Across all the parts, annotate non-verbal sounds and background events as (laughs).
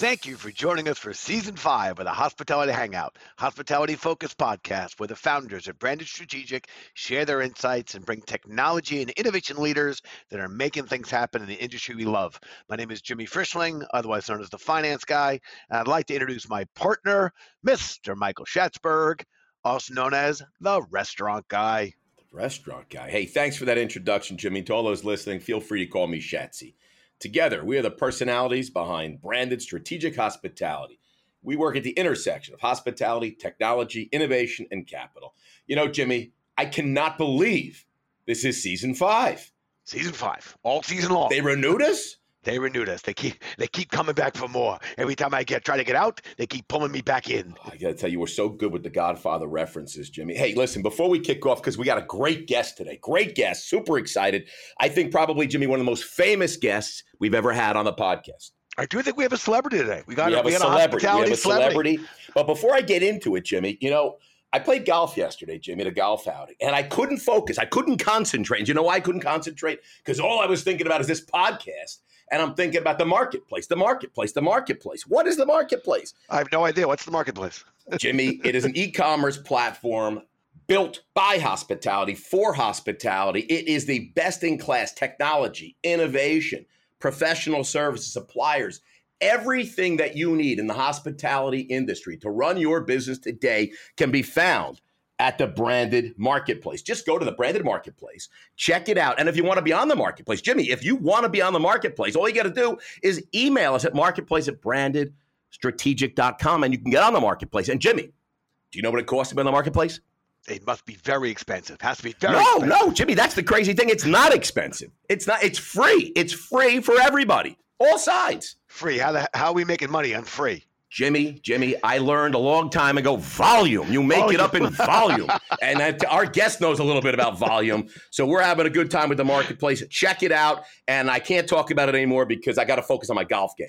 Thank you for joining us for season five of the Hospitality Hangout, hospitality focused podcast where the founders of Branded Strategic share their insights and bring technology and innovation leaders that are making things happen in the industry we love. My name is Jimmy Frischling, otherwise known as the Finance Guy, and I'd like to introduce my partner, Mr. Michael Schatzberg, also known as the Restaurant Guy. The Restaurant Guy. Hey, thanks for that introduction, Jimmy. To all those listening, feel free to call me Shatsy. Together, we are the personalities behind branded strategic hospitality. We work at the intersection of hospitality, technology, innovation, and capital. You know, Jimmy, I cannot believe this is season five. Season five, all season long. They renewed us? They renewed us. They keep they keep coming back for more. Every time I get try to get out, they keep pulling me back in. I gotta tell you, we're so good with the Godfather references, Jimmy. Hey, listen, before we kick off, because we got a great guest today, great guest, super excited. I think probably Jimmy, one of the most famous guests we've ever had on the podcast. I do think we have a celebrity today. We got, we have we a celebrity. we have a celebrity. celebrity. But before I get into it, Jimmy, you know, I played golf yesterday, Jimmy, at a golf outing, and I couldn't focus. I couldn't concentrate. And You know why I couldn't concentrate? Because all I was thinking about is this podcast and I'm thinking about the marketplace, the marketplace, the marketplace. What is the marketplace? I have no idea. What's the marketplace? (laughs) Jimmy, it is an e commerce platform built by hospitality for hospitality. It is the best in class technology, innovation, professional services, suppliers. Everything that you need in the hospitality industry to run your business today can be found at the branded marketplace. Just go to the branded marketplace, check it out. And if you want to be on the marketplace, Jimmy, if you want to be on the marketplace, all you got to do is email us at marketplace at brandedstrategic.com and you can get on the marketplace. And Jimmy, do you know what it costs to be on the marketplace? It must be very expensive. It has to be very No, expensive. no, Jimmy, that's the crazy thing. It's not expensive. It's not, it's free. It's free for everybody. All sides. Free. How the, how are we making money on free? Jimmy, Jimmy, I learned a long time ago volume. You make it up in volume. (laughs) and that, our guest knows a little bit about volume. So we're having a good time with the marketplace. Check it out. And I can't talk about it anymore because I got to focus on my golf game.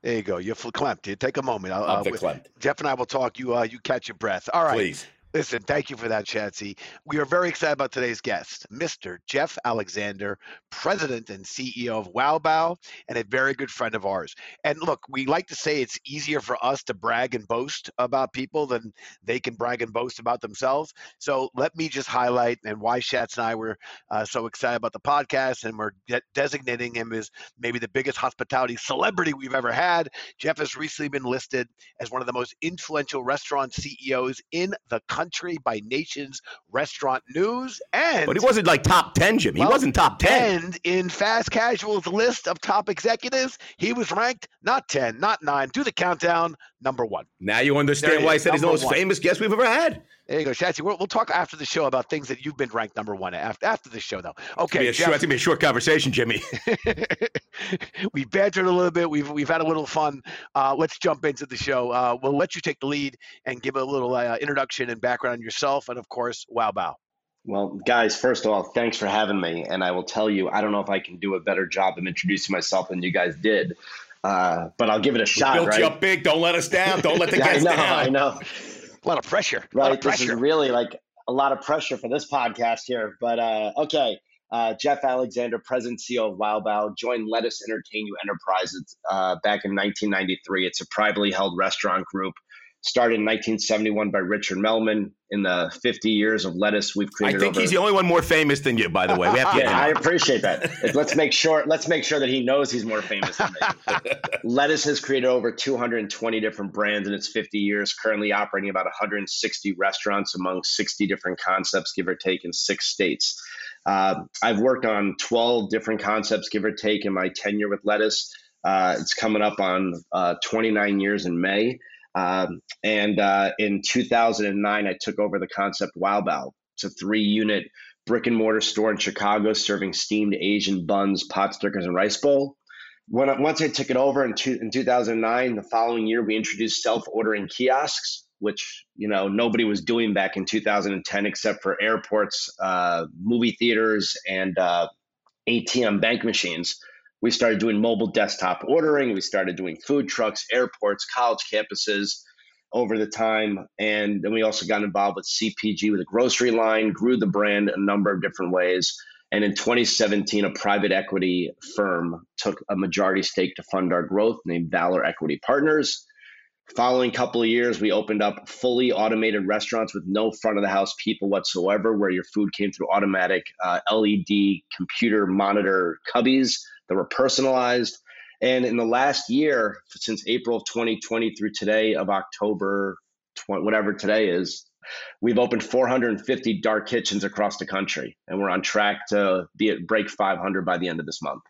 There you go. You're clamped. Take a moment. I'll, I'm uh, Geoff and I will talk. You uh, you catch your breath. All right. Please. Listen, thank you for that, Shatsy. We are very excited about today's guest, Mr. Geoff Alexander, President and CEO of Wow Bao, and a very good friend of ours. And look, we like to say it's easier for us to brag and boast about people than they can brag and boast about themselves. So let me just highlight and why Shats and I were uh, so excited about the podcast, and we're de- designating him as maybe the biggest hospitality celebrity we've ever had. Geoff has recently been listed as one of the most influential restaurant CEOs in the country country by Nation's Restaurant News. And but he wasn't like top ten, Jimmy. Well, he wasn't top ten. And in Fast Casual's list of top executives, he was ranked not ten, not nine. Do the countdown, number one. Now you understand why I said he's the most one. famous guest we've ever had. There you go, Shatsy. We'll, we'll, talk after the show about things that you've been ranked number one after after the show, though. Okay, it's gonna, be a short conversation, Jimmy. (laughs) (laughs) we bantered a little bit. We've we've had a little fun. Uh, let's jump into the show. Uh, we'll let you take the lead and give a little uh, introduction and background on yourself, and of course, Wow Bao. Well, guys, first of all, thanks for having me. And I will tell you, I don't know if I can do a better job of introducing myself than you guys did. Uh, but I'll give it a shot. We built right? you up big. Don't let us down. Don't let the (laughs) yeah, guests I know, down. I know a lot of pressure. Right. Of pressure. This is really like a lot of pressure for this podcast here. But uh, okay. Uh, Geoff Alexander, President CEO of Wow Bao, joined Lettuce Entertain You Enterprises uh, back in 1993. It's a privately held restaurant group started in 1971 by Richard Melman. In the 50 years of lettuce, we've created. I think over... he's the only one more famous than you, by the way. We have to yeah, I appreciate that. let's make sure. Let's make sure that he knows he's more famous than me. (laughs) lettuce has created over 220 different brands in its 50 years. Currently operating about 160 restaurants among 60 different concepts, give or take, in six states. Uh, I've worked on 12 different concepts, give or take, in my tenure with lettuce. Uh, it's coming up on uh, 29 years in May. Um, and uh, in 2009, I took over the concept Wow Bao. It's a three unit brick and mortar store in Chicago serving steamed Asian buns, pot stickers, and rice bowl. When I, once I took it over in, two, in 2009, the following year we introduced self ordering kiosks, which you know nobody was doing back in 2010 except for airports, uh, movie theaters, and uh, ATM bank machines we started doing mobile desktop ordering. We started doing food trucks, airports, college campuses over the time. And then we also got involved with CPG with a grocery line, grew the brand a number of different ways. And in 2017, a private equity firm took a majority stake to fund our growth named Valor Equity Partners. Following couple of years, we opened up fully automated restaurants with no front of the house people whatsoever, where your food came through automatic uh, LED computer monitor cubbies that were personalized. And in the last year, since April of 2020 through today of October, 20, whatever today is, we've opened 450 dark kitchens across the country, and we're on track to be at break 500 by the end of this month.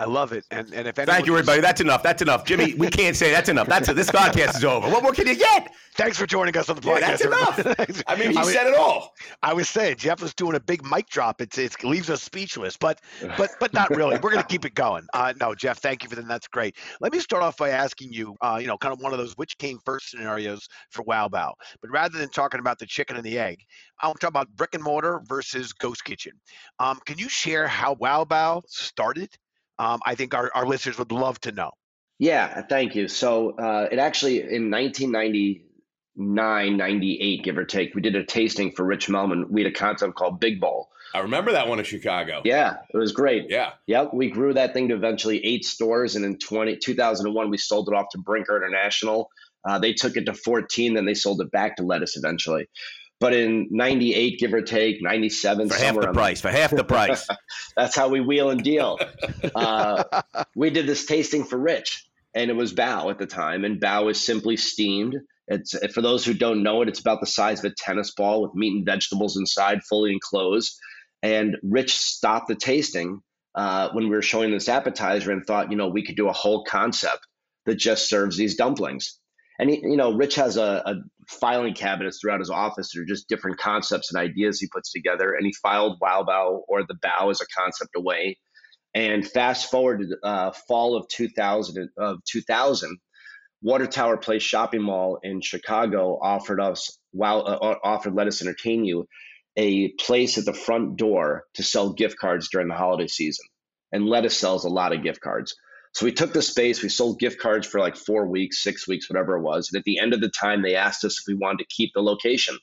I love it. And and if thank you, everybody. That's enough. That's enough, Jimmy. We can't say that's enough. That's it. This podcast is over. What more can you get? Thanks for joining us on the podcast. Yeah, that's enough. (laughs) I mean, he I said it all. I was saying Geoff was doing a big mic drop. It's it leaves us speechless, but (laughs) but but not really. We're gonna keep it going. Uh, no, Geoff, thank you for that. That's great. Let me start off by asking you, uh, you know, kind of one of those which came first scenarios for Wow Bao. But rather than talking about the chicken and the egg, I want to talk about brick and mortar versus ghost kitchen. Um, can you share how Wow Bao started? Um, I think our, our listeners would love to know. Yeah, thank you. So uh, it actually in 1999, 98, give or take, we did a tasting for Rich Melman. We had a concept called Big Bowl. I remember that one in Chicago. Yeah, it was great. Yeah. Yep. We grew that thing to eventually eight stores. And in 20, 2001, we sold it off to Brinker International. Uh, they took it to 14, then they sold it back to Lettuce eventually. But in 98, give or take, 97, for half the price, for half the price. (laughs) That's how we wheel and deal. Uh, we did this tasting for Rich, and it was Bao at the time. And Bao is simply steamed. It's for those who don't know it, it's about the size of a tennis ball with meat and vegetables inside, fully enclosed. And Rich stopped the tasting uh, when we were showing this appetizer and thought, you know, we could do a whole concept that just serves these dumplings and he, you know, Rich has a, a, filing cabinets throughout his office that are just different concepts and ideas he puts together. And he filed Wow Bao or the Bao as a concept away. And fast forward to uh, fall of 2000 of 2000, Water Tower Place Shopping Mall in Chicago offered us wow uh, offered Lettuce Entertain You a place at the front door to sell gift cards during the holiday season. And Lettuce sells a lot of gift cards. So we took the space, we sold gift cards for like four weeks, six weeks, whatever it was. And at the end of the time, they asked us if we wanted to keep the location.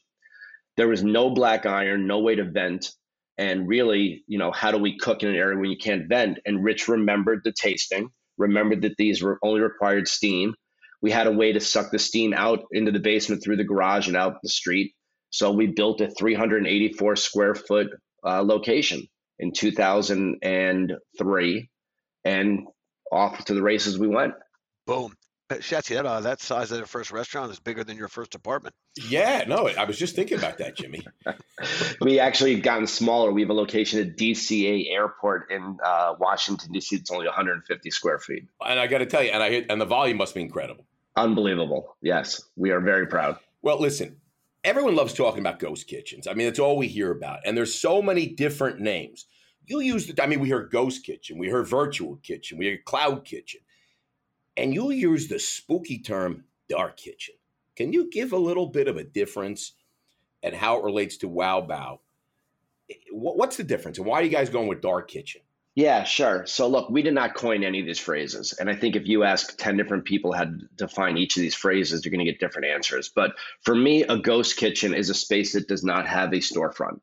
There was no black iron, no way to vent. And really, you know, how do we cook in an area when you can't vent? And Rich remembered the tasting, remembered that these were only required steam. We had a way to suck the steam out into the basement through the garage and out the street. So we built a 384 square foot uh, location in 2003. And off to the races we went. Boom. Shatsy, that uh, that size of the first restaurant is bigger than your first apartment. Yeah, no, I was just thinking about that, Jimmy. (laughs) we actually gotten smaller. We have a location at DCA Airport in uh, Washington D.C. It's only 150 square feet. And I got to tell you, and I and the volume must be incredible. Unbelievable. Yes, we are very proud. Well, listen, everyone loves talking about ghost kitchens. I mean, it's all we hear about, and there's so many different names you use the, I mean, we heard ghost kitchen, we heard virtual kitchen, we heard cloud kitchen, and you use the spooky term dark kitchen. Can you give a little bit of a difference and how it relates to Wow Bao? What's the difference, and why are you guys going with dark kitchen? Yeah, sure. So look, we did not coin any of these phrases. And I think if you ask 10 different people how to define each of these phrases, you're going to get different answers. But for me, a ghost kitchen is a space that does not have a storefront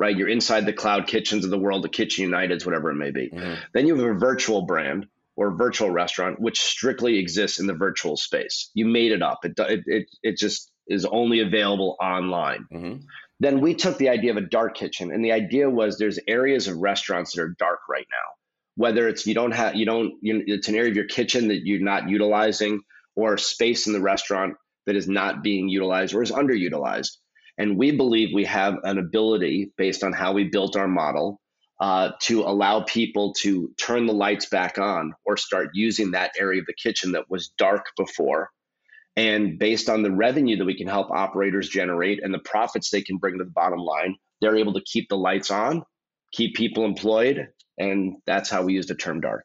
right? You're inside the cloud kitchens of the world, the Kitchen Uniteds, whatever it may be. Mm-hmm. Then you have a virtual brand or virtual restaurant, which strictly exists in the virtual space. You made it up. It it it, it just is only available online. Mm-hmm. Then we took the idea of a dark kitchen, and the idea was there's areas of restaurants that are dark right now. Whether it's you don't have you don't you, it's an area of your kitchen that you're not utilizing, or space in the restaurant that is not being utilized or is underutilized. And we believe we have an ability, based on how we built our model, uh, to allow people to turn the lights back on or start using that area of the kitchen that was dark before. And based on the revenue that we can help operators generate and the profits they can bring to the bottom line, they're able to keep the lights on, keep people employed. And that's how we use the term dark.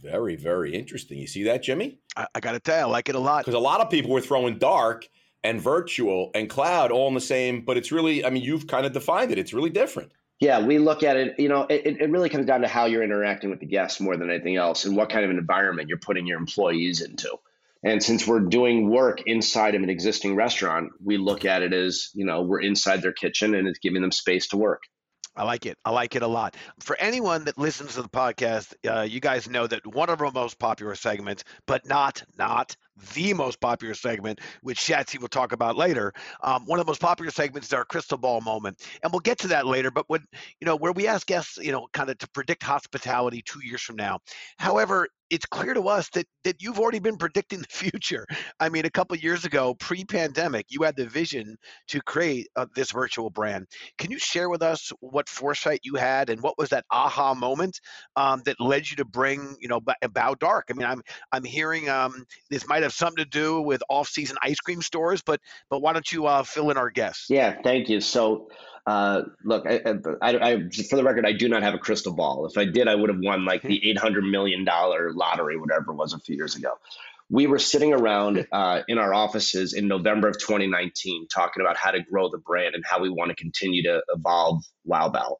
Very, very interesting. You see that, Jimmy? I, I got to tell you, I like it a lot. Because a lot of people were throwing dark and virtual and cloud all in the same, but it's really, I mean, you've kind of defined it. It's really different. Yeah, we look at it, you know, it, it really comes down to how you're interacting with the guests more than anything else and what kind of an environment you're putting your employees into. And since we're doing work inside of an existing restaurant, we look at it as, you know, we're inside their kitchen and it's giving them space to work. I like it. I like it a lot. For anyone that listens to the podcast, uh, you guys know that one of our most popular segments, but not not the most popular segment, which Shatsy will talk about later. Um, one of the most popular segments is our crystal ball moment, and we'll get to that later. But when you know where we ask guests, you know, kind of to predict hospitality two years from now. However, it's clear to us that that you've already been predicting the future. I mean, a couple years ago, pre-pandemic, you had the vision to create uh, this virtual brand. Can you share with us what foresight you had and what was that aha moment um, that led you to bring, you know, Bao Dark? I mean, I'm I'm hearing um, this might have something to do with off-season ice cream stores, but but why don't you uh, fill in our guests? Yeah, thank you. So uh, look, I, I, I, for the record, I do not have a crystal ball. If I did, I would have won like the eight hundred million dollar lottery, whatever it was, a few years ago. We were sitting around uh, in our offices in November of 2019, talking about how to grow the brand and how we want to continue to evolve Wow Bao.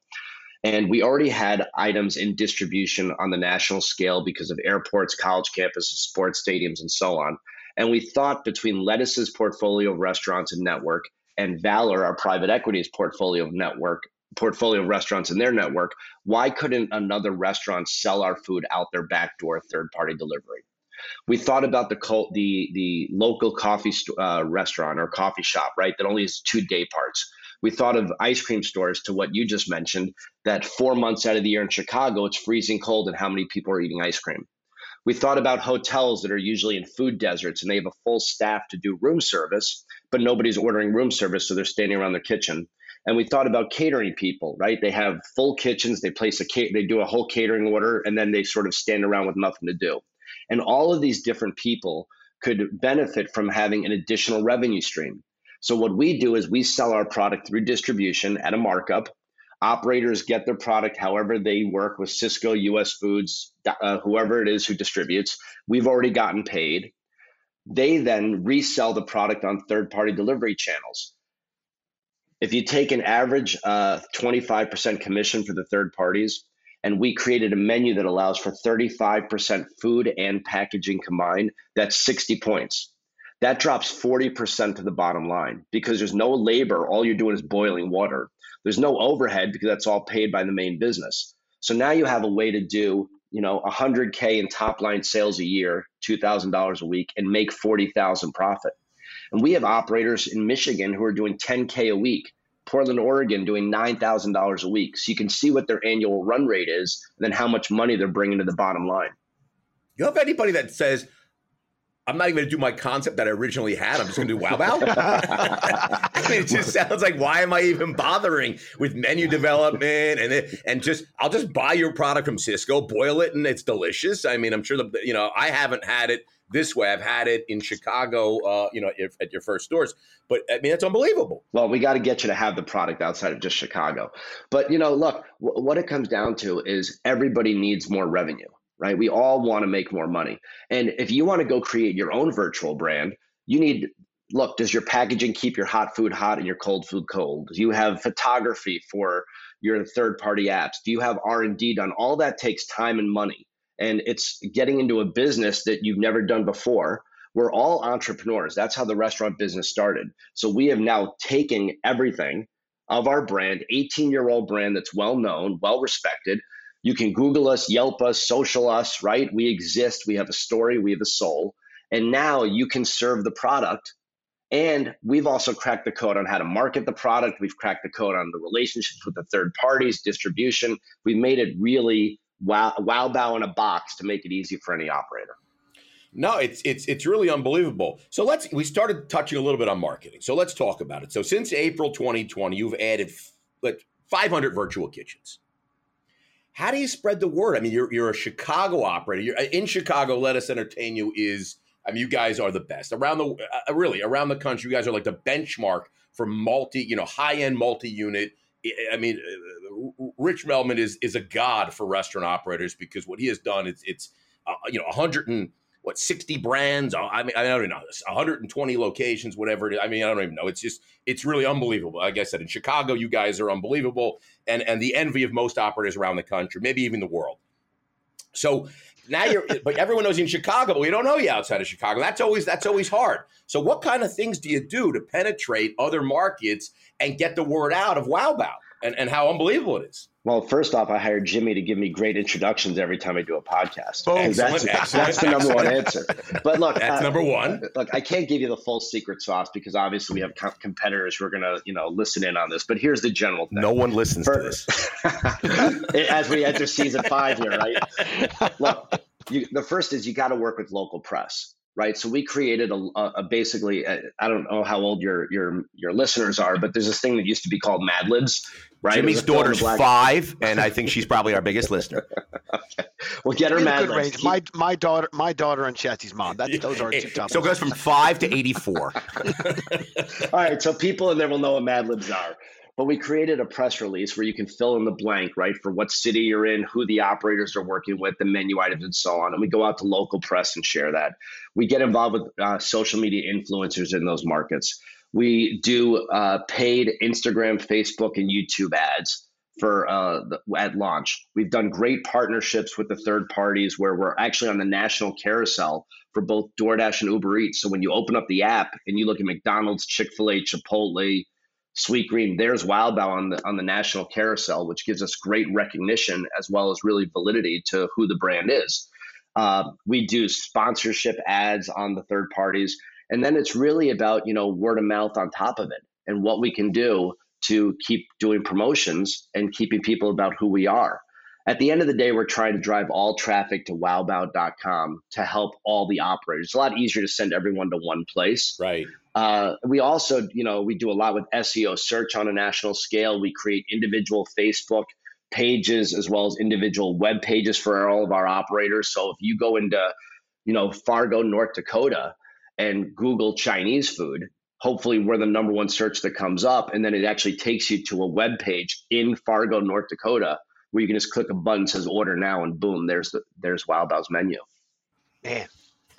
And we already had items in distribution on the national scale because of airports, college campuses, sports stadiums, and so on. And we thought between Lettuce's portfolio of restaurants and network and Valor, our private equities portfolio network, portfolio of restaurants in their network, why couldn't another restaurant sell our food out their back door, third party delivery? We thought about the the the local coffee uh, restaurant or coffee shop, right? That only has two day parts. We thought of ice cream stores to what you just mentioned. That four months out of the year in Chicago, it's freezing cold, and how many people are eating ice cream? We thought about hotels that are usually in food deserts and they have a full staff to do room service, but nobody's ordering room service, so they're standing around their kitchen. And we thought about catering people, right? They have full kitchens, they place a they do a whole catering order, and then they sort of stand around with nothing to do. And all of these different people could benefit from having an additional revenue stream. So what we do is we sell our product through distribution at a markup operators get their product however they work with Sysco, US Foods, uh, whoever it is who distributes. We've already gotten paid. They then resell the product on third party delivery channels. If you take an average uh, 25% commission for the third parties, and we created a menu that allows for 35% food and packaging combined, that's 60 points. That drops 40% to the bottom line because there's no labor. All you're doing is boiling water. There's no overhead because that's all paid by the main business. So now you have a way to do, you know, 100k in top line sales a year, $2,000 a week, and make 40,000 profit. And we have operators in Michigan who are doing 10k a week. Portland, Oregon, doing $9,000 a week. So you can see what their annual run rate is and then how much money they're bringing to the bottom line. You have anybody that says, I'm not even going to do my concept that I originally had. I'm just going to do wow wow. I (laughs) mean, (laughs) it just sounds like why am I even bothering with menu development and it, and just I'll just buy your product from Sysco, boil it, and it's delicious. I mean, I'm sure the you know I haven't had it this way. I've had it in Chicago, uh, you know, if, at your first stores. But I mean, it's unbelievable. Well, we got to get you to have the product outside of just Chicago. But you know, look, w- what it comes down to is everybody needs more revenue right? We all want to make more money. And if you want to go create your own virtual brand, you need look, does your packaging keep your hot food hot and your cold food cold? Do you have photography for your third party apps? Do you have R&D done? All that takes time and money. And it's getting into a business that you've never done before. We're all entrepreneurs. That's how the restaurant business started. So we have now taken everything of our brand, 18 year old brand that's well known, well respected, you can Google us, Yelp us, social us, right? We exist. We have a story. We have a soul. And now you can serve the product. And we've also cracked the code on how to market the product. We've cracked the code on the relationships with the third parties, distribution. We've made it really wow, Wow Bao in a box to make it easy for any operator. No, it's it's it's really unbelievable. So let's we started touching a little bit on marketing. So let's talk about it. So since April 2020, you've added like 500 virtual kitchens. How do you spread the word? I mean, you're you're a Chicago operator. You're in Chicago. Lettuce Entertain You. Is I mean, you guys are the best around the uh, really around the country. You guys are like the benchmark for multi, you know, high end multi unit. I mean, uh, Rich Melman is is a god for restaurant operators because what he has done it's it's uh, you know 100 and what 60 brands? I mean i don't even know 120 locations whatever it is. I mean i don't even know. It's just it's really unbelievable. Like i said in chicago you guys are unbelievable and and the envy of most operators around the country maybe even the world. So now you're (laughs) but everyone knows you in chicago but we don't know you outside of chicago. That's always that's always hard. So what kind of things do you do to penetrate other markets and get the word out of wow bao and, and how unbelievable it is. Well, first off, I hired Jimmy to give me great introductions every time I do a podcast. Excellent, that's, excellent, that's the number one answer. But look, That's uh, number one. Look, I can't give you the full secret sauce because obviously we have com- competitors who are going to, you know, listen in on this. But here's the general thing. No one listens to this. (laughs) As we enter season five here, right? (laughs) Look, you, the first is you got to work with local press, right? So we created a, a, a basically, I I don't know how old your your your listeners are, but there's this thing that used to be called Mad Libs, right? It was Jimmy's a fill in the daughter's blank- five, and I think she's probably our biggest listener. (laughs) Well, get her We have a Mad Libs. range. Keep- My my daughter my daughter and Shatsy's mom. That's those are two top. So it goes from five to eighty-four. (laughs) All right, so people in there will know what Mad Libs are. But we created a press release where you can fill in the blank, right, for what city you're in, who the operators are working with, the menu items, and so on. And we go out to local press and share that. We get involved with uh, social media influencers in those markets. We do uh, paid Instagram, Facebook, and YouTube ads for uh, at launch. We've done great partnerships with the third parties where we're actually on the national carousel for both DoorDash and Uber Eats. So when you open up the app and you look at McDonald's, Chick Fil A, Chipotle, Sweetgreen, there's Wow Bao on the on the national carousel, which gives us great recognition as well as really validity to who the brand is. Uh, we do sponsorship ads on the third parties, and then it's really about you know word of mouth on top of it and what we can do to keep doing promotions and keeping people about who we are. At the end of the day, we're trying to drive all traffic to wowbao.com to help all the operators. It's a lot easier to send everyone to one place. Right. Uh, we also, you know, we do a lot with SEO search on a national scale. We create individual Facebook pages as well as individual web pages for all of our operators. So if you go into, you know, Fargo, North Dakota and Google Chinese food, hopefully we're the number one search that comes up. And then it actually takes you to a web page in Fargo, North Dakota, where you can just click a button says order now and boom, there's the there's Wow Bao's menu. Man,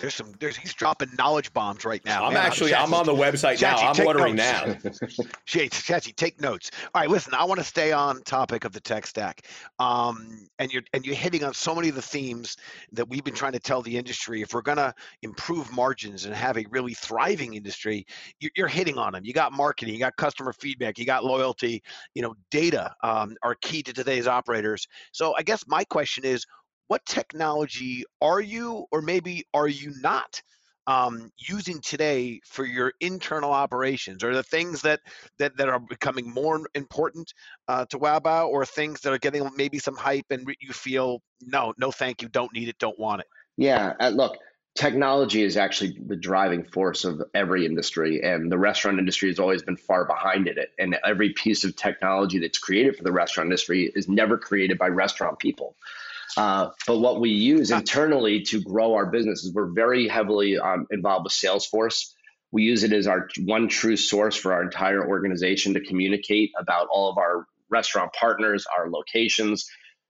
there's some. There's he's dropping knowledge bombs right now. I'm man. actually I'm on the website now. I'm take ordering notes. now. (laughs) Shade, Chachi, take notes. All right, listen. I want to stay on topic of the tech stack, um, and you're and you're hitting on so many of the themes that we've been trying to tell the industry. If we're gonna improve margins and have a really thriving industry, you're, you're hitting on them. You got marketing, you got customer feedback, you got loyalty. You know, data um, are key to today's operators. So I guess my question is, what technology are you, or maybe are you not? um, using today for your internal operations or the things that that, that are becoming more important uh, to Wow Bao or things that are getting maybe some hype and you feel no no thank you don't need it don't want it Yeah, uh, look, technology is actually the driving force of every industry, and the restaurant industry has always been far behind in it. And every piece of technology that's created for the restaurant industry is never created by restaurant people. Uh, but what we use internally to grow our business is we're very heavily um, involved with Salesforce. We use it as our one true source for our entire organization to communicate about all of our restaurant partners, our locations,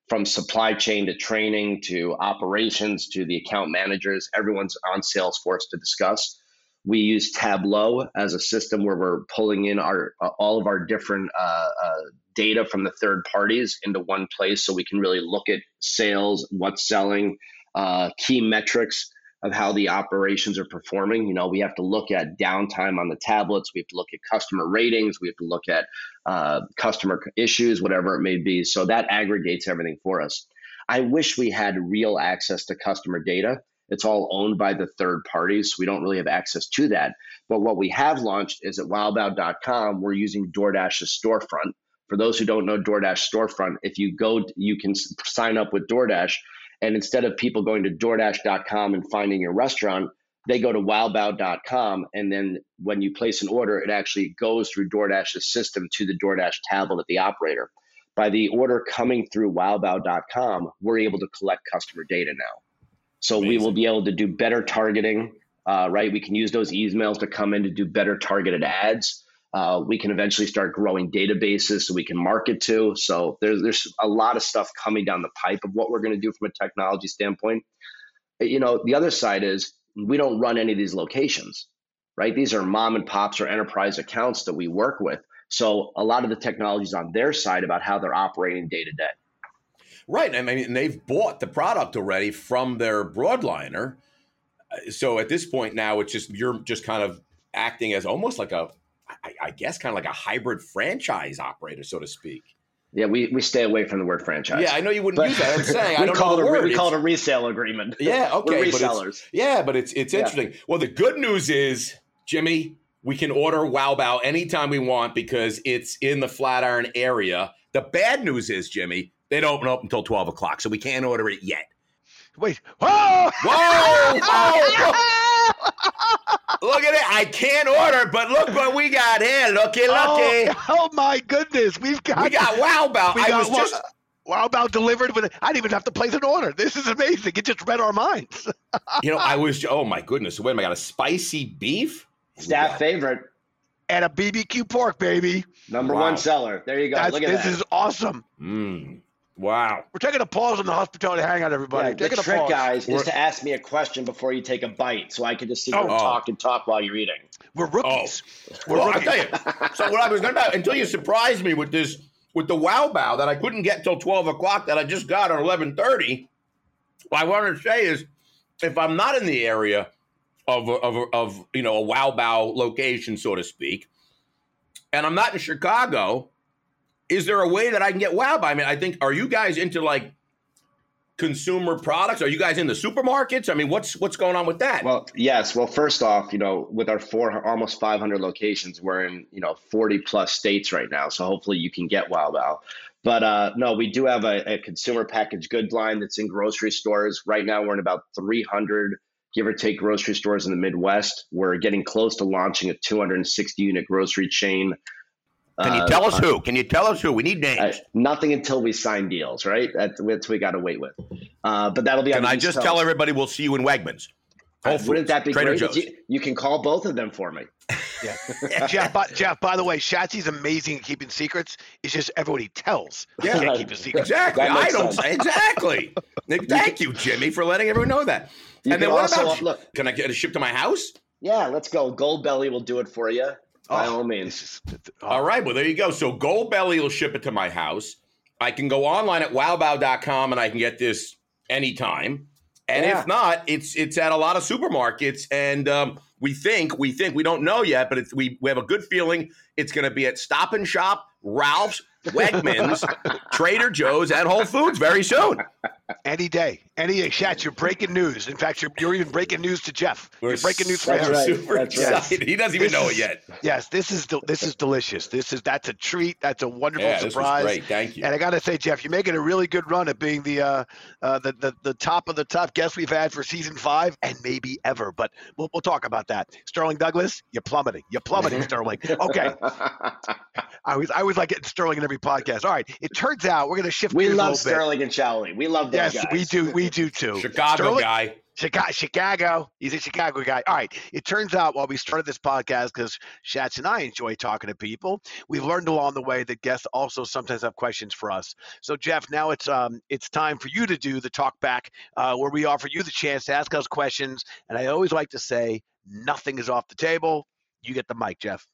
from supply chain to training to operations to the account managers. Everyone's on Salesforce to discuss. We use Tableau as a system where we're pulling in our uh, all of our different uh, uh, data from the third parties into one place, so we can really look at sales, what's selling, uh, key metrics of how the operations are performing. You know, we have to look at downtime on the tablets. We have to look at customer ratings. We have to look at uh, customer issues, whatever it may be. So that aggregates everything for us. I wish we had real access to customer data. It's all owned by the third parties. So we don't really have access to that. But what we have launched is at wowbao.com, we're using DoorDash's storefront. For those who don't know DoorDash storefront, if you go, you can sign up with DoorDash. And instead of people going to DoorDash.com and finding your restaurant, they go to wowbao.com. And then when you place an order, it actually goes through DoorDash's system to the DoorDash tablet at the operator. By the order coming through wowbao.com, we're able to collect customer data now. So we will be able to do better targeting, uh, right? We can use those emails to come in to do better targeted ads. Uh, we can eventually start growing databases so we can market to. So there's there's a lot of stuff coming down the pipe of what we're going to do from a technology standpoint. You know, the other side is we don't run any of these locations, right? These are mom and pops or enterprise accounts that we work with. So a lot of the technology is on their side about how they're operating day to day. Right. I mean, they've bought the product already from their broadliner. Uh, So at this point now, it's just you're just kind of acting as almost like a, I, I guess, kind of like a hybrid franchise operator, so to speak. Yeah, we, we stay away from the word franchise. Yeah, I know you wouldn't But use that. I'm (laughs) saying I we don't call know it a, word. we call it a resale agreement. (laughs) Yeah, okay. We're but it's- resellers. yeah, but it's it's Yeah. interesting. Well, the good news is, Jimmy, we can order Wow Bao anytime we want because it's in the Flatiron area. The bad news is, Jimmy, they don't open up until 12 o'clock, so we can't order it yet. Wait. Whoa! Whoa! Whoa! (laughs) Look at it. I can't order, but look what we got here. Looky, looky. Oh, oh my goodness, we've got we got Wow Bao. I was Wow- just Wow about delivered with I didn't even have to place an order. This is amazing. It just read our minds. You know, I (laughs) was. Oh my goodness! Wait a minute! I got a spicy beef. Staff favorite, And a BBQ pork, baby. number Wow. one seller. There you go. That's, Look at that. this that. is awesome. Mm. Wow. We're taking a pause on the hospitality hangout, everybody. Yeah, the taking a trick, pause. guys, We're- is to ask me a question before you take a bite, so I can just sit here Oh. and talk and talk while you're eating. We're oh. rookies. We're Well, I tell you. So what I was going to until you surprised me with this with the Wow Bao that I couldn't get till twelve o'clock that I just got at eleven thirty. What I wanted to say is, if I'm not in the area of of of you know a Wow Bao location, so to speak, and I'm not in Chicago, is there a way that I can get Wow Bao? I mean, I think are you guys into like consumer products? Are you guys in the supermarkets? I mean, what's what's going on with that? Well, yes. Well, first off, you know, with our four almost 500 locations, we're in you know 40 plus states right now. So hopefully you can get Wow Wow. But uh, no, we do have a, a consumer packaged good line that's in grocery stores right now. We're in about 300 give or take grocery stores in the Midwest. We're getting close to launching a 260 unit grocery chain. Can you Uh, tell us who? Can you tell us who? We need names. uh, nothing until we sign deals, right? That's, that's what we got to wait with. Uh, but that'll be. Can on the I East just Coast. tell everybody we'll see you in Wegmans? Whole Wouldn't that be Trader great? Joe's. You, you can call both of them for me. (laughs) Yeah, (laughs) Geoff. By, Geoff. By the way, Shatsy's amazing at keeping secrets. It's just everyone he tells. Yeah. can't keep a secret. Exactly. I don't sense. (laughs) exactly. Thank you, Jimmy, for letting everyone know that. You and then what also- about look? Can I get it shipped to my house? Yeah, let's go. Goldbelly will do it for you by Oh, all means. This is, oh, All right. Well, there you go. So Goldbelly will ship it to my house. I can go online at wowbao.com and I can get this anytime. And Yeah. if not, it's it's at a lot of supermarkets. And um, we think we think we don't know yet, but it's, we we have a good feeling it's going to be at Stop and Shop, Ralph's, Wegmans, Trader Joe's, and Whole Foods very soon. Any day, any day, Shatz, you're breaking news. In fact, you're, you're even breaking news to Geoff. We're you're breaking news for him. right. super That's right. excited. He doesn't even This know is- it yet. Yes, this is this is delicious. This is that's a treat. That's a wonderful Yeah, surprise. great. Thank you. And I got to say, Geoff, you're making a really good run at being the, uh, uh, the the the top of the top guest we've had for season five and maybe ever. But we'll we'll talk about that. Sterling Douglas, you're plummeting. You're plummeting, Sterling. Okay, (laughs) I was I was like Sterling in every podcast. All right, it turns out we're going to shift. we gears a love little bit. Sterling and Charlie. We love those Yes, guys. we do. We do too. Chicago Sterling- guy. Chicago, Chicago. He's a Chicago guy. All right. It turns out while we started this podcast, because Shats and I enjoy talking to people, we've learned along the way that guests also sometimes have questions for us. So Geoff, now it's um it's time for you to do the talk back, uh, where we offer you the chance to ask us questions. And I always like to say, nothing is off the table. You get the mic, Geoff.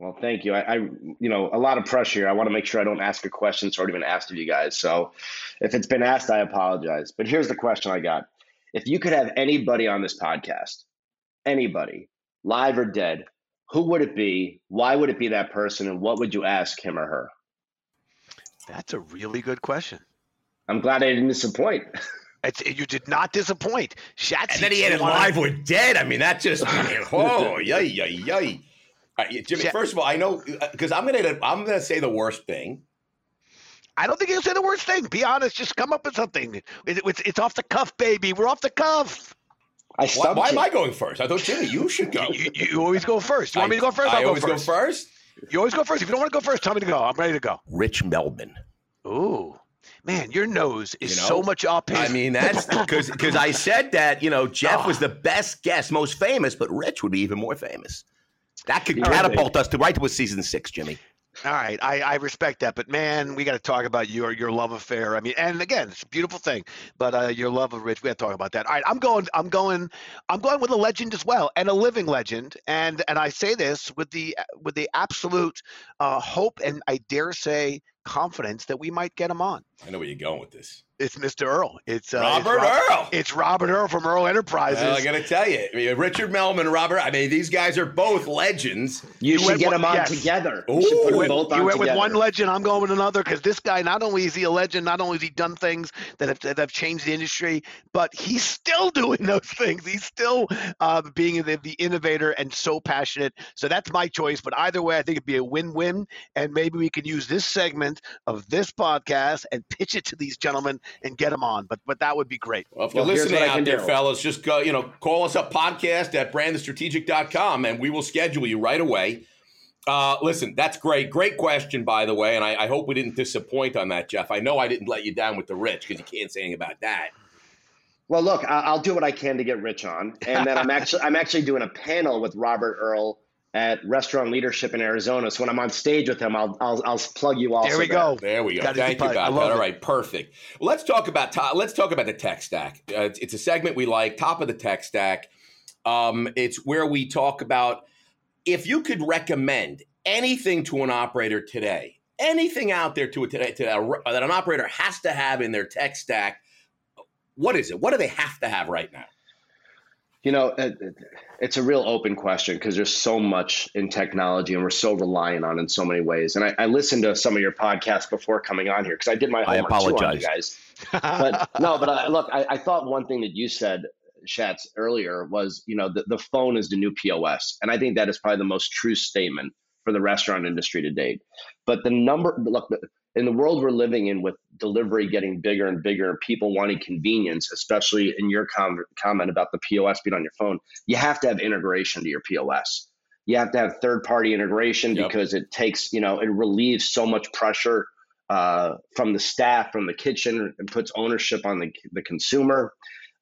Well, thank you. I, I, you know, a lot of pressure. I want to make sure I don't ask a question that's already been asked of you guys. So, if it's been asked, I apologize. But here's the question I got: If you could have anybody on this podcast, anybody, live or dead, who would it be? Why would it be that person? And what would you ask him or her? That's a really good question. I'm glad I didn't disappoint. It's, you did not disappoint. Shats. And then he had it live or dead. I mean, that just (laughs) oh yay yay yay. All right, Jimmy, Ja- first of all, I know uh, because I'm gonna I'm gonna say the worst thing. I don't think you'll say the worst thing. Be honest. Just come up with something. It- it's, it's off the cuff, baby. We're off the cuff. I Why, why you. am I going first? I thought Jimmy, you should go. (laughs) You, you, you always go first. You want me to go first? I I'll go always first. go first. You always go first. If you don't want to go first, tell me to go. I'm ready to go. Rich Melman. Ooh, man, your nose is You know, so much up his. I mean, that's (laughs) because because I said that you know Geoff was the best guest, most famous, but Rich would be even more famous. That could He would be. catapult us to right to a season six, Jimmy. All right, I, I respect that, but man, we got to talk about your your love affair. I mean, and again, it's a beautiful thing, but uh, your love of Rich, we got to talk about that. All right, I'm going, I'm going, I'm going with a legend as well, and a living legend, and and I say this with the with the absolute uh, hope and I dare say confidence that we might get him on. I know where you're going with this. It's Mr. Earl. It's uh, Robert it's Rob- Earl. It's Robert Earl from Earl Enterprises. Well, I got to tell you, I mean, Richard Melman, Robert. I mean, these guys are both legends. You, You should get one- them on yes. together. Ooh. You should put You them went, both you on went with one legend. I'm going with another because this guy, not only is he a legend, not only has he done things that have, that have changed the industry, but he's still (laughs) doing those things. He's still uh, being the, the innovator and so passionate. So that's my choice. But either way, I think it'd be a win-win, and maybe we could use this segment of this podcast and pitch it to these gentlemen and get them on. But but that would be great. Well, if you're Well, listening out there, do. fellas, just go, you know, call us up podcast at brandedstrategic.com and we will schedule you right away. Uh, listen, that's great. Great question, by the way. And I, I hope we didn't disappoint on that, Geoff. I know I didn't let you down with the rich because you can't say anything about that. Well, look, I- I'll do what I can to get Rich on, and then I'm (laughs) actually I'm actually doing a panel with Robert Earl at Restaurant Leadership in Arizona. So when I'm on stage with him, I'll I'll, I'll plug you all. There we go. There we go. That is Thank you, part. I Bob. love All it. right, perfect. Well, let's talk about to- let's talk about the tech stack. Uh, it's, it's a segment we like, top of the tech stack. Um, it's where we talk about if you could recommend anything to an operator today, anything out there to a today to a, that an operator has to have in their tech stack. What is it? What do they have to have right now? You know, it, it- it's a real open question because there's so much in technology, and we're so reliant on in so many ways. And I, I listened to some of your podcasts before coming on here because I did my I homework you apologize. guys. (laughs) but no, but I, look, I, I thought one thing that you said, Shatz, earlier was, you know, the, the phone is the new POS. And I think that is probably the most true statement for the restaurant industry to date. But the number, look, in the world we're living in with delivery getting bigger and bigger and people wanting convenience, especially in your com- comment about the POS being on your phone, you have to have integration to your POS. You have to have third party integration Yep. because it takes, you know, it relieves so much pressure uh, from the staff, from the kitchen, and puts ownership on the, the consumer.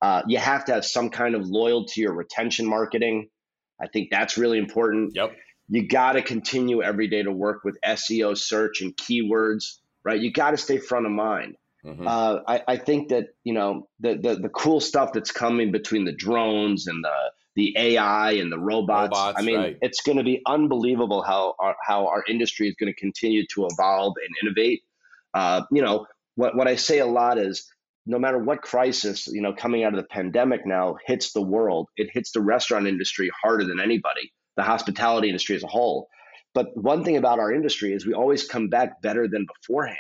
Uh, you have to have some kind of loyalty or retention marketing. I think that's really important. Yep. You got to continue every day to work with SEO search and keywords, right? You got to stay front of mind. Mhm. Uh, I, I think that you know the, the the cool stuff that's coming between the drones and the the AI and the robots. Robots, I mean, right. it's going to be unbelievable how our, how our industry is going to continue to evolve and innovate. Uh, you know, what what I say a lot is, no matter what crisis you know coming out of the pandemic now hits the world, it hits the restaurant industry harder than anybody, the hospitality industry as a whole. But one thing about our industry is we always come back better than beforehand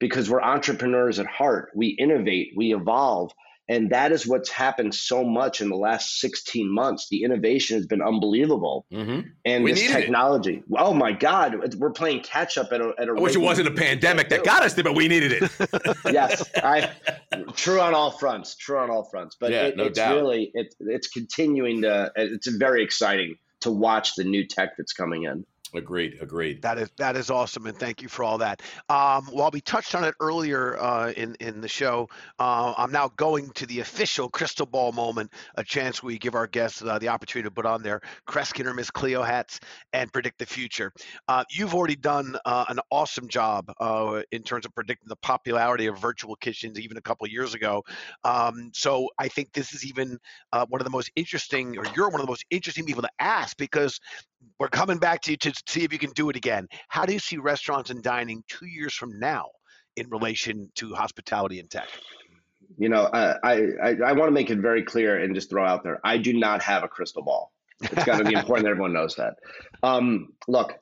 because we're entrepreneurs at heart. We innovate, we evolve. And that is what's happened so much in the last 16 months. The innovation has been unbelievable. Mhm. And We this needed it. technology, oh my God, we're playing catch up at a, at a I wish it wasn't a pandemic that got us there, but we needed it. (laughs) yes, I true on all fronts. True on all fronts. But Yeah, it, no it's doubt. really it, it's continuing to. It's very exciting to watch the new tech that's coming in. Agreed. Agreed. That is that is awesome, and thank you for all that. Um, while we touched on it earlier uh, in in the show, uh, I'm now going to the official crystal ball moment. A chance we give our guests uh, the opportunity to put on their Kreskin or Miss Cleo hats and predict the future. Uh, you've already done uh, an awesome job uh, in terms of predicting the popularity of virtual kitchens, even a couple years ago. Um, so I think this is even one of the most interesting, or you're one of the most interesting people to ask because we're coming back to you to see if you can do it again. How do you see restaurants and dining two years from now in relation to hospitality and tech? You know, uh, I I, I want to make it very clear and just throw out there. I do not have a crystal ball. It's got to be important that everyone knows that. Um, look,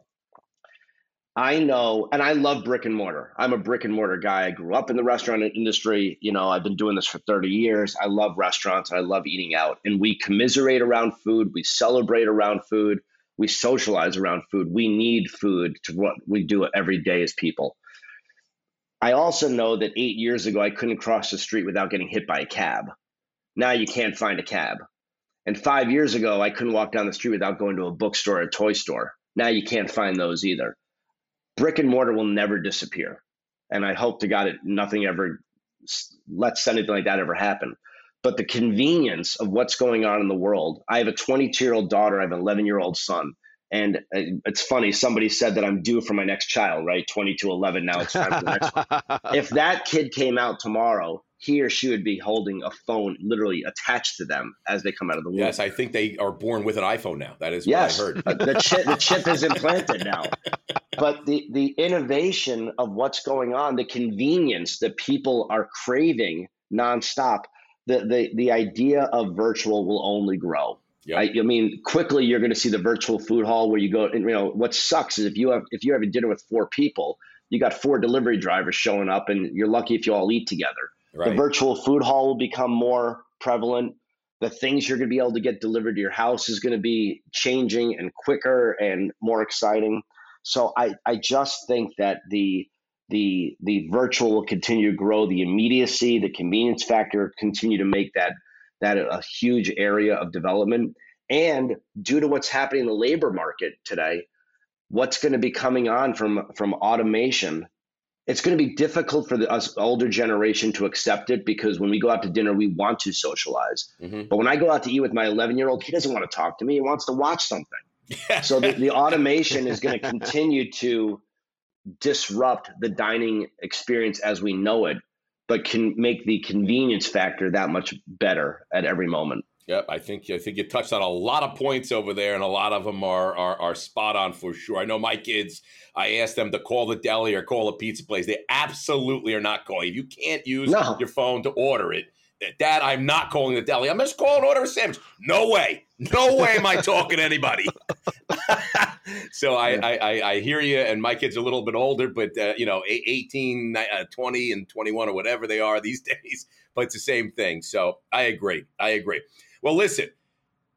I know, and I love brick and mortar. I'm a brick and mortar guy. I grew up in the restaurant industry. You know, I've been doing this for 30 years. I love restaurants. I love eating out. And we commiserate around food. We celebrate around food. We socialize around food. We need food to what we do every day as people. I also know that eight years ago, I couldn't cross the street without getting hit by a cab. Now you can't find a cab. And five years ago, I couldn't walk down the street without going to a bookstore or a toy store. Now you can't find those either. Brick and mortar will never disappear. And I hope to God it nothing ever lets anything like that ever happen. But the convenience of what's going on in the world. I have a 22 year old daughter, I have an 11 year old son. And uh, it's funny, somebody said that I'm due for my next child, right? 22, 11, now it's time for the next one (laughs) if that kid came out tomorrow, he or she would be holding a phone literally attached to them as they come out of the womb. Yes, I think they are born with an iPhone now. That is Yes, what I heard. Uh, the chip the chip is (laughs) implanted now. But but the the innovation of what's going on, the convenience that people are craving nonstop, the the the idea of virtual will only grow. Yep. I, I mean, quickly you're going to see the virtual food hall where you go. And you know what sucks is if you have if you're having dinner with four people, you got four delivery drivers showing up, and you're lucky if you all eat together. Right. The virtual food hall will become more prevalent. The things you're going to be able to get delivered to your house is going to be changing and quicker and more exciting. So I, I just think that the the the virtual will continue to grow. The immediacy, the convenience factor continue to make that that a huge area of development. And due to what's happening in the labor market today, what's going to be coming on from from automation it's going to be difficult for the us older generation to accept it because when we go out to dinner we want to socialize Mhm. but when i go out to eat with my 11 year old he doesn't want to talk to me he wants to watch something (laughs) so the, the automation is going to continue to disrupt the dining experience as we know it but can make the convenience factor that much better at every moment Yep, I think I think you touched on a lot of points over there, and a lot of them are, are are spot on for sure. I know my kids. I asked them to call the deli or call a pizza place. They absolutely are not calling. If you can't use No. your phone to order it, Dad, I'm not calling the deli. I'm just calling order a sandwich. No way, no way am I talking to anybody. (laughs) so I, I, I I hear you, and my kids are a little bit older, but uh, you know, eight- 18, uh, 20, and 21 or whatever they are these (laughs) days. But it's the same thing. So I agree. I agree. Well, listen,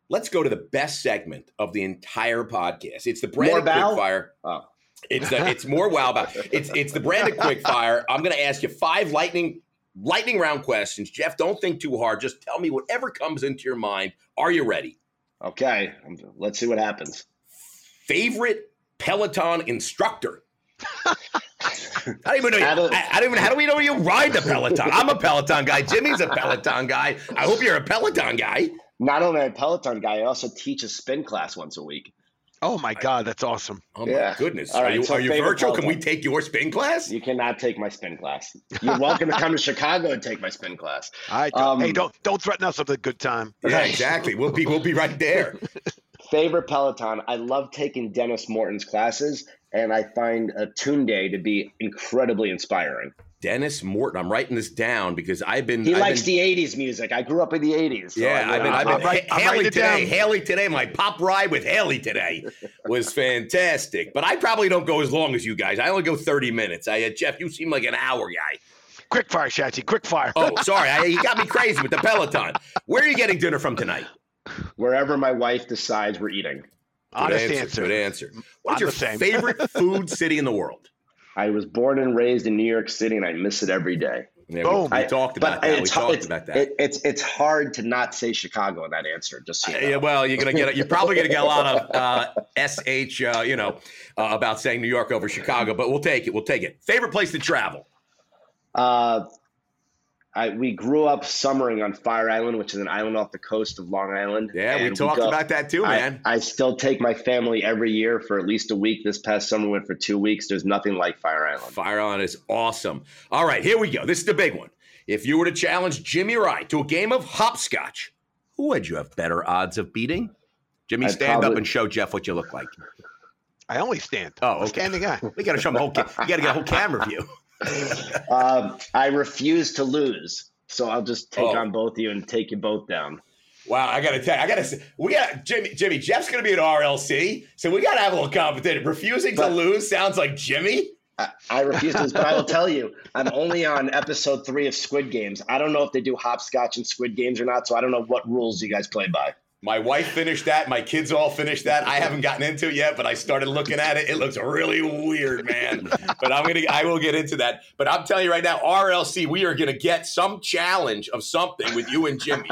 let's go to the best segment of the entire podcast. It's the Bao? Quickfire. Oh. It's the, it's more wow about it's it's the Brandon (laughs) Quickfire. I'm going to ask you five lightning lightning round questions. Geoff, don't think too hard. Just tell me whatever comes into your mind. Are you ready? Okay let's see what happens Favorite Peloton instructor? (laughs) I don't even know. How do- I, I don't even. How do we know you ride the Peloton? I'm a Peloton guy. Jimmy's a Peloton guy. I hope you're a Peloton guy. not only a peloton guy i also teach a spin class once a week Oh my God, that's awesome. Oh my Yeah. goodness! All are you so are you virtual? Can we take your spin class? You cannot take my spin class. You're welcome to come to (laughs) Chicago and take my spin class. All right, Um, hey, don't don't threaten us with a good time. (laughs) Yeah, exactly. We'll be we'll be right there. (laughs) Favorite Peloton. I love taking Denis Morton's classes, and I find a Tunde to be incredibly inspiring. Denis Morton. I'm writing this down because I've been. He I've likes been, the '80s music. I grew up in the '80s. so Yeah, I- I've been. I- I've been. I'm write- I'm Haley writing it today. down. Haley today. My pop ride with Haley today (laughs) was fantastic. But I probably don't go as long as you guys. I only go 30 minutes. I uh, Geoff, you seem like an hour guy. Quick fire, Shatsy, quick fire. Oh, (laughs) sorry. I, you got me crazy with the Peloton. Where are you getting dinner from tonight? wherever my wife decides we're eating. Honest good answer. Good answer. What's I'm your favorite (laughs) food city in the world? I was born and raised in New York City, and I miss it every day. Yeah, Boom. We, we I- talked about but that. We talked it's, about that. it- it's it's hard to not say Chicago in that answer. Just so you know. Yeah, well, you're gonna get. You're probably gonna get a lot of (laughs) uh, sh, uh, you know, uh, about saying New York over Chicago, but we'll take it. We'll take it. Favorite place to travel? I, we grew up summering on Fire Island, which is an island off the coast of Long Island. Yeah, we and talked go- about that too, man. I, still take my family every year for at least a week. This past summer went for two weeks. There's nothing like Fire Island. Fire Island is awesome. All right, here we go. This is the big one. If you were to challenge Jimmy Wright to a game of hopscotch, who would you have better odds of beating? Jimmy, I'd stand up and show Geoff what you look like. I only stand. Oh, I'm a okay. standing guy. We got to show him the whole. Ca- you got to get a whole (laughs) camera view. (laughs) Um, I refuse to lose, so I'll just take Oh. on both of you and take you both down. Wow, I gotta tell you, I gotta say, we got Jimmy. Jimmy, Geoff's gonna be at RLC, so we gotta have a little competition. Refusing to lose sounds like Jimmy. I, I refuse to lose, but I will tell you, I'm only on episode three of Squid Games. I don't know if they do hopscotch in Squid Games or not, so I don't know what rules you guys play by. My wife finished that. My kids all finished that. I haven't gotten into it yet, but I started looking at it. It looks really weird, man. But I'm gonna, I will get into that. But I'm telling you right now, RLC, we are gonna get some challenge of something with you and Jimmy.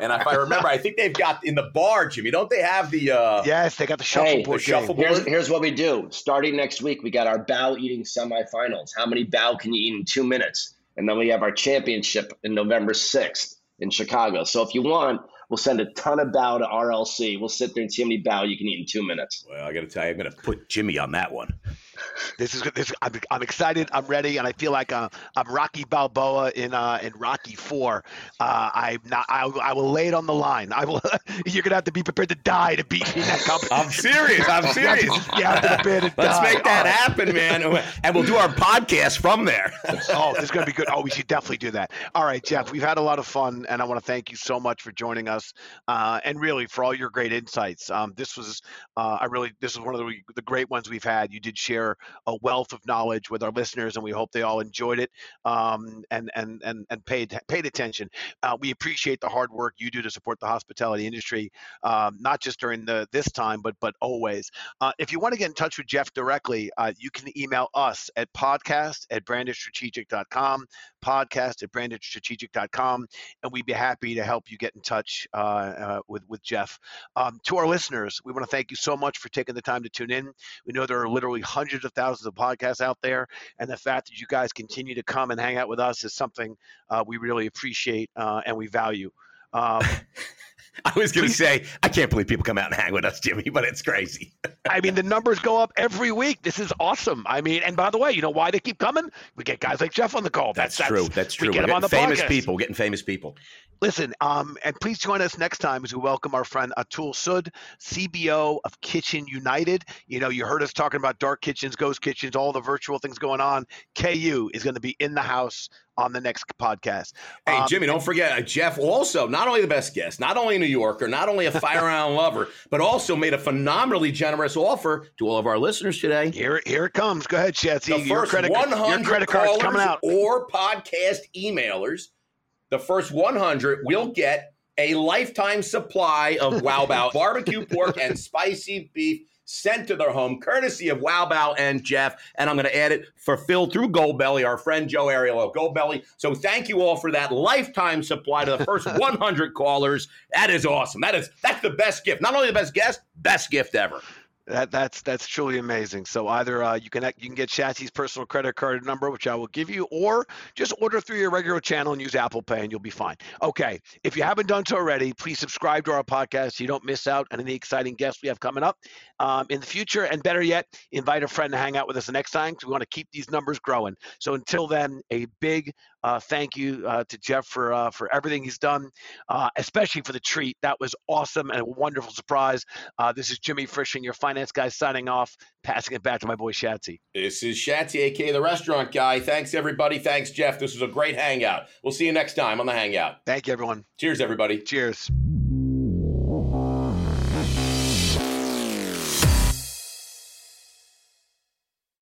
And if I remember, I think they've got in the bar, Jimmy. Don't they have the? uh Yes, they got the Hey, shuffleboard the game. shuffle- Here's, here's what we do. Starting next week, we got our Bao eating semifinals. How many Bao can you eat in two minutes? And then we have our championship in November 6th in Chicago. So if you want, we'll send a ton of Bao to RLC. We'll sit there and see how many Bao you can eat in two minutes. Well, I got to tell you, I'm going to put Jimmy on that one. This is this. I'm, I'm excited. I'm ready, and I feel like uh, I'm Rocky Balboa in uh, in Rocky Four. Uh, I'm not. I, I will lay it on the line. I will. (laughs) you're gonna have to be prepared to die to beat me in that competition. I'm serious. I'm serious. (laughs) you have to prepare to (laughs) Let's die. make that happen, man. And we'll do our podcast from there. oh, this is going to be good. Oh, we should definitely do that. All right, Geoff, we've had a lot of fun, and I want to thank you so much for joining us, uh, and really for all your great insights. Um, this was, uh, I really, this was one of the, the great ones we've had. You did share a wealth of knowledge with our listeners, and we hope they all enjoyed it um, and and and and paid paid attention. Uh, we appreciate the hard work you do to support the hospitality industry, um, not just during the this time, but but always. Uh, if you want to get in touch with Geoff directly, uh, you can email us at podcast at brandedstrategic.com, podcast at brandedstrategic.com, and we'd be happy to help you get in touch uh, uh, with, with Geoff. Um, to our listeners, we want to thank you so much for taking the time to tune in. We know there are literally hundreds of thousands of podcasts out there, and the fact that you guys continue to come and hang out with us is something uh, we really appreciate uh, and we value. Um, (laughs) (laughs) I was going to say, I can't believe people come out and hang with us, Jimmy, (laughs) but it's crazy. (laughs) I mean, the numbers go up every week. This is awesome. I mean, and by the way, you know why they keep coming? We get guys like Geoff on the call. That's, true. That's true. We get We're them on the famous podcast. people. We're getting famous people. Listen, um, and please join us next time as we welcome our friend Atul Sood, CBO of Kitchen United. You know, you heard us talking about dark kitchens, ghost kitchens, all the virtual things going on. KU is going to be in the house on the next podcast. Hey, Um, Jimmy, don't forget, uh, Geoff also, not only the best guest, not only a New Yorker, not only a (laughs) Fire Island lover, but also made a phenomenally generous offer to all of our listeners today. Here, here it comes. Go ahead, Shatsy. The Your first credit, 100 your credit card's coming out. or podcast emailers, the first 100 will get a lifetime supply of Wow Bao (laughs) barbecue pork and spicy beef sent to their home, courtesy of Wow Bao and Geoff. And I'm going to add it fulfilled through Goldbelly, our friend Joe Ariel of Goldbelly. So thank you all for that lifetime supply to the first (laughs) 100 callers. That is awesome. That is that's the best gift. Not only the best guest, best gift ever. That that's that's truly amazing. So either uh, you can you can get Shatsy's personal credit card number, which I will give you, or just order through your regular channel and use Apple Pay, and you'll be fine. Okay, if you haven't done so already, please subscribe to our podcast so you don't miss out on any exciting guests we have coming up um, in the future. And better yet, invite a friend to hang out with us the next time because we want to keep these numbers growing. So until then, a big uh, thank you uh, to Geoff for uh, for everything he's done, uh, especially for the treat. That was awesome and a wonderful surprise. Uh, this is Jimmy Frischling, your finance guy, signing off, passing it back to my boy Shatsy. This is Shatsy, aka the restaurant guy. Thanks, everybody. Thanks, Geoff. This was a great hangout. We'll see you next time on the Hangout. Thank you, everyone. Cheers, everybody. Cheers.